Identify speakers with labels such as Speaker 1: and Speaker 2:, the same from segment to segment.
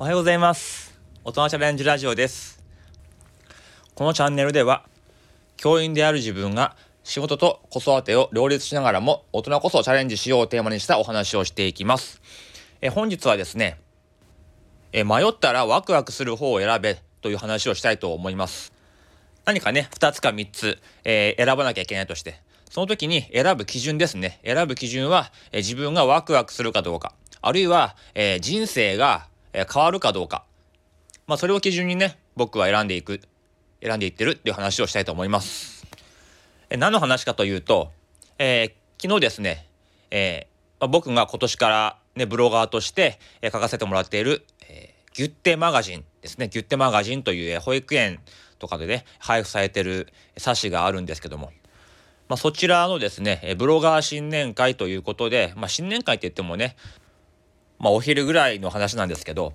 Speaker 1: おはようございます。大人チャレンジラジオです。このチャンネルでは教員である自分が仕事と子育てを両立しながらも大人こそチャレンジしようをテーマにしたお話をしていきます。え本日はですねえ迷ったらワクワクする方を選べという話をしたいと思います。何かね2つか3つ、えー、選ばなきゃいけないとしてその時に選ぶ基準ですね。選ぶ基準は、え自分がワクワクするかどうか、あるいは、えー、人生が、え変わるかどうか。まあ、それを基準にね、僕は選んでいく、選んでいってるっていう話をしたいと思います。え何の話かというと、えー、昨日ですね、えまあ、僕が今年からね、ブロガーとして、え書かせてもらっている、えギュッテマガジンですね。ギュッテマガジンという、え保育園とかでね、配布されてる冊子があるんですけども、まあ、そちらのですね、ブロガー新年会ということで、まあ、新年会って言ってもね、まあ、お昼ぐらいの話なんですけど、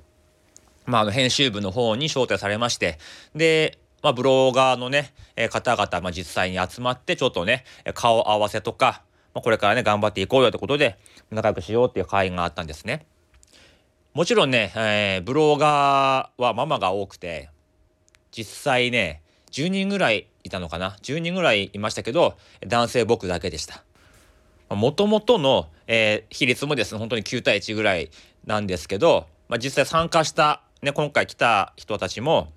Speaker 1: まあ、あの編集部の方に招待されまして、で、まあ、ブロガーのね、え方々、まあ、実際に集まって、ちょっとね、顔合わせとか、まあ、これからね、頑張っていこうよってことで、仲良くしようっていう会があったんですね。もちろんね、えー、ブロガーはママが多くて、実際ね、10人ぐらいいたのかな？10人ぐらいいましたけど男性僕だけでしたもともとの、えー、比率もですね本当に9対1ぐらいなんですけど、まあ、実際参加した、ね、今回来た人たちも、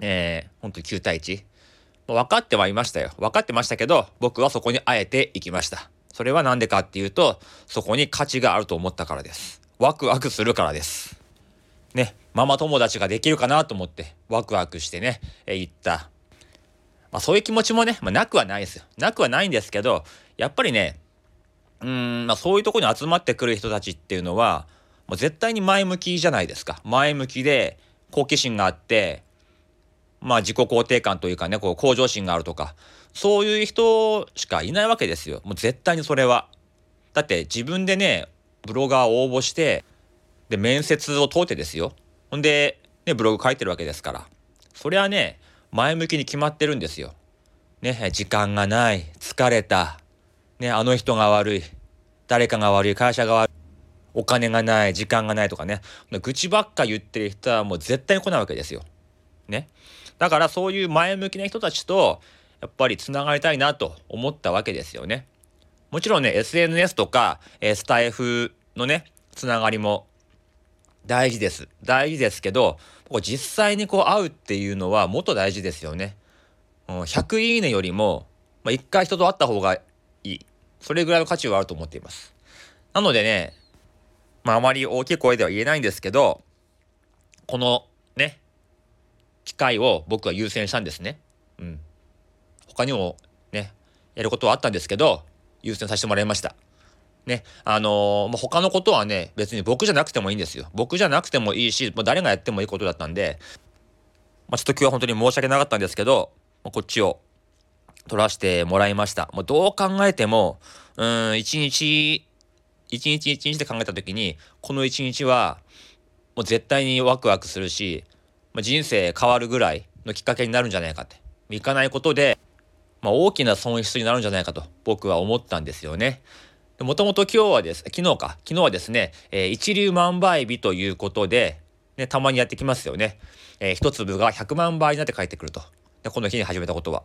Speaker 1: えー、本当に9対1分かってはいましたよ。分かってましたけど僕はそこにあえて行きました。それは何でかっていうとそこに価値があると思ったからです。ワクワクするからです。ねママ友達ができるかなと思ってワクワクしてね、え、行った。まあ、そういう気持ちもね、まあ、なくはないですよ。なくはないんですけど、やっぱりね、うん、まあ、そういうとこに集まってくる人たちっていうのは、もう絶対に前向きじゃないですか。前向きで、好奇心があって、まあ自己肯定感というかね、こう向上心があるとか、そういう人しかいないわけですよ。もう絶対にそれは。だって自分でね、ブロガーを応募して、で、面接を通ってですよ。ほんで、ね、ブログ書いてるわけですから。それはね、前向きに決まってるんですよ。ね、時間がない、疲れた、ね、あの人が悪い、誰かが悪い、会社が悪い、お金がない、時間がないとかね、愚痴ばっか言ってる人はもう絶対に来ないわけですよ。ね。だからそういう前向きな人たちと、やっぱりつながりたいなと思ったわけですよね。もちろんね、SNS とか、え、スタイフのね、つながりも大事です。大事ですけど、実際にこう会うっていうのはもっと大事ですよね。100いいねよりも、まあ、1回人と会った方がいい。それぐらいの価値はあると思っています。なのでね、まああまり大きい声では言えないんですけど、このね、機会を僕は優先したんですね。うん。他にもね、やることはあったんですけど、優先させてもらいました。ね、あのー、他のことはね、別に僕じゃなくてもいいんですよ。僕じゃなくてもいいし、もう誰がやってもいいことだったんで、まあ、ちょっと今日は本当に申し訳なかったんですけど、まこっちを取らせてもらいました。もうどう考えても、うん、一日、一日一日で考えた時に、この一日は、もう絶対にワクワクするし、まあ、人生変わるぐらいのきっかけになるんじゃないかって。行かないことで、まあ、大きな損失になるんじゃないかと僕は思ったんですよね。もともと今日はです、昨日か、昨日はですね、えー、一粒万倍日ということで、ね、たまにやってきますよね。えー、一粒が100万倍になって帰ってくると。でこの日に始めたことは。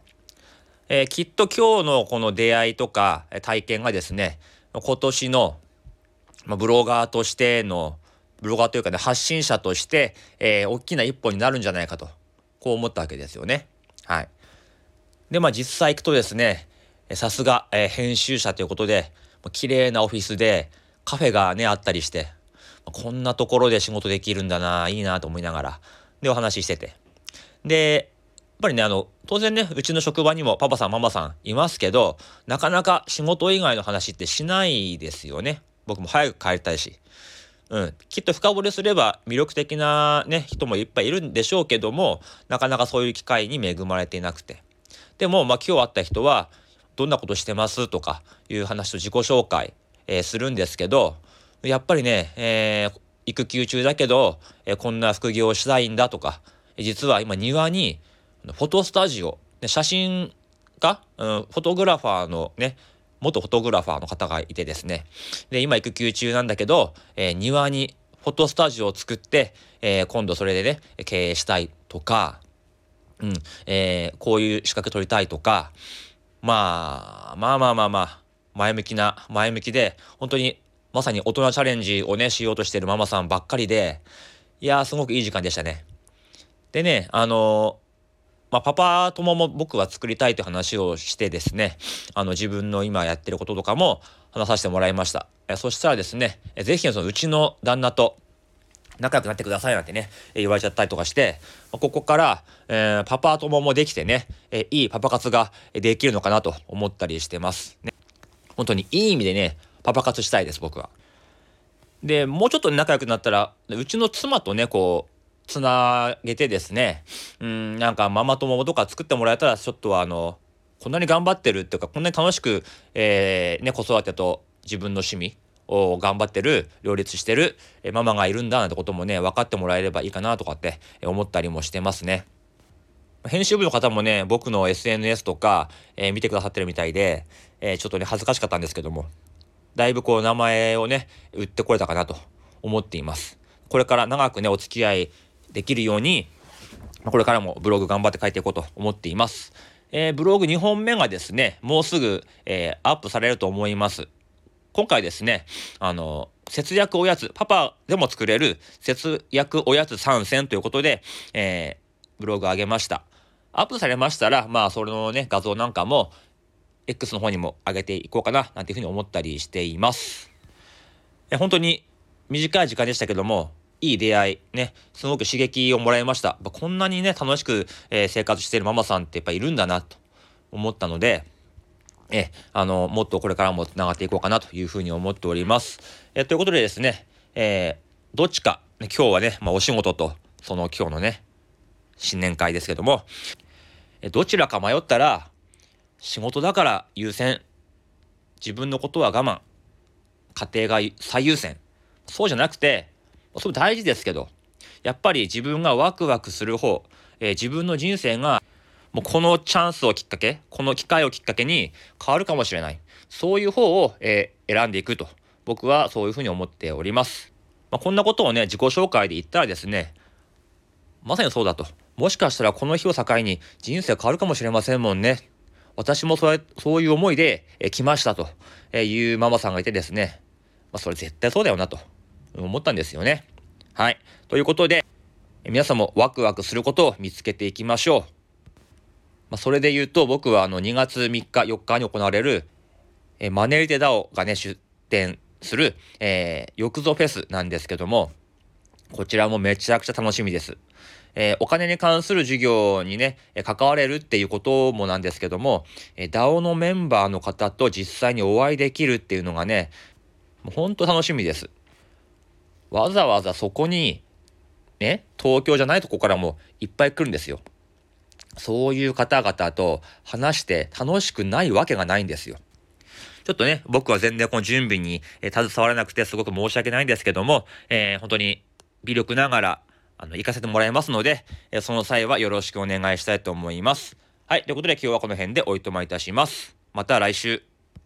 Speaker 1: えー、きっと今日のこの出会いとか体験がですね、今年の、まあ、ブロガーとしての、ブロガーというかね、発信者として、えー、大きな一歩になるんじゃないかと、こう思ったわけですよね。はい。で、まあ実際行くとですね、さすが、えー、編集者ということで、綺麗なオフィスでカフェがねあったりしてこんなところで仕事できるんだないいなと思いながらでお話ししててでぱりねあの当然ねうちの職場にもパパさんママさんいますけどなかなか仕事以外の話ってしないですよね。僕も早く帰りたいし。うん、きっと深掘りすれば魅力的な、ね、人もいっぱいいるんでしょうけどもなかなかそういう機会に恵まれていなくて。でも、まあ、今日会った人はどんなことしてますとかいう話と自己紹介、えー、するんですけど、やっぱりね、えー、育休中だけど、えー、こんな副業をしたいんだとか、実は今庭にフォトスタジオ、写真家、うん、フォトグラファーのね、元フォトグラファーの方がいてですね。で、今育休中なんだけど、えー、庭にフォトスタジオを作って、えー、今度それでね、経営したいとか、うん、えー、こういう資格取りたいとか、まあ、まあまあまあまあ、前向きな、前向きで、本当にまさに大人チャレンジをね、しようとしてるママさんばっかりで、いや、すごくいい時間でしたね。でね、あの、まあ、パパ友も僕は作りたいという話をしてですね、あの、自分の今やってることとかも話させてもらいました。えそしたらですね、えぜひそのうちの旦那と仲良くなってくださいなんてね、え言われちゃったりとかして、まここから、えー、パパ友もできてね、えいいパパ活ができるのかなと思ったりしてます。ね、本当にいい意味でね、パパ活したいです、僕は。で、もうちょっと仲良くなったら、うちの妻とね、こう、つなげてですね、うん、なんかママ友とか作ってもらえたら、ちょっとあの、こんなに頑張ってるっていうか、こんなに楽しく、えー、ね、子育てと自分の趣味を頑張ってる、両立してる、えママがいるんだなんてこともね、分かってもらえればいいかなとかって思ったりもしてますね。編集部の方もね、僕の SNS とか、えー、見てくださってるみたいで、えー、ちょっとね、恥ずかしかったんですけども、だいぶこう名前をね、売ってこれたかなと思っています。これから長くね、お付き合いできるように、これからもブログ頑張って書いていこうと思っています。えー、ブログ2本目がですね、もうすぐ、えー、アップされると思います。今回ですね、あの、節約おやつ、パパでも作れる節約おやつ参戦ということで、えー、ブログ上げました。アップされましたら、まあ、それのね、画像なんかも、X の方にも上げていこうかな、なんていうふうに思ったりしています。え本当に短い時間でしたけども、いい出会い、ね、すごく刺激をもらいました。こんなにね、楽しく、えー、生活しているママさんってやっぱいるんだな、と思ったので、え、あの、もっとこれからも繋がっていこうかなというふうに思っております。えということでですね、えー、どっちか、ね、今日はね、まあ、お仕事と、その今日のね、新年会ですけども、えどちらか迷ったら、仕事だから優先。自分のことは我慢。家庭が最優先。そうじゃなくて、それ大事ですけど、やっぱり自分がワクワクする方、えー、自分の人生がもうこのチャンスをきっかけ、この機会をきっかけに変わるかもしれない。そういう方を、えー、選んでいくと。僕はそういうふうに思っております。まあ、こんなことをね、自己紹介で言ったらですね、まさにそうだと。もしかしたらこの日を境に人生変わるかもしれませんもんね。私もそそういう思いで、え来ましたというママさんがいてですね、まあ、それ絶対そうだよなと思ったんですよね。はい。ということで、皆さんもワクワクすることを見つけていきましょう。まあ、それで言うと、僕はあの2月3日、4日に行われる、えマネリテダオがね、出展する、えー、よくぞフェスなんですけども、こちらもめちゃくちゃ楽しみです。えー、お金に関する授業にね、関われるっていうこともなんですけども、えー、DAO のメンバーの方と実際にお会いできるっていうのがね、もうほんと楽しみです。わざわざそこに、ね、東京じゃないとこからもいっぱい来るんですよ。そういう方々と話して楽しくないわけがないんですよ。ちょっとね、僕は全然この準備に、え携わらなくてすごく申し訳ないんですけども、えー、本当に微力ながら、あの、行かせてもらいますので、えその際はよろしくお願いしたいと思います。はい。ということで今日はこの辺でおいとまいたします。また来週。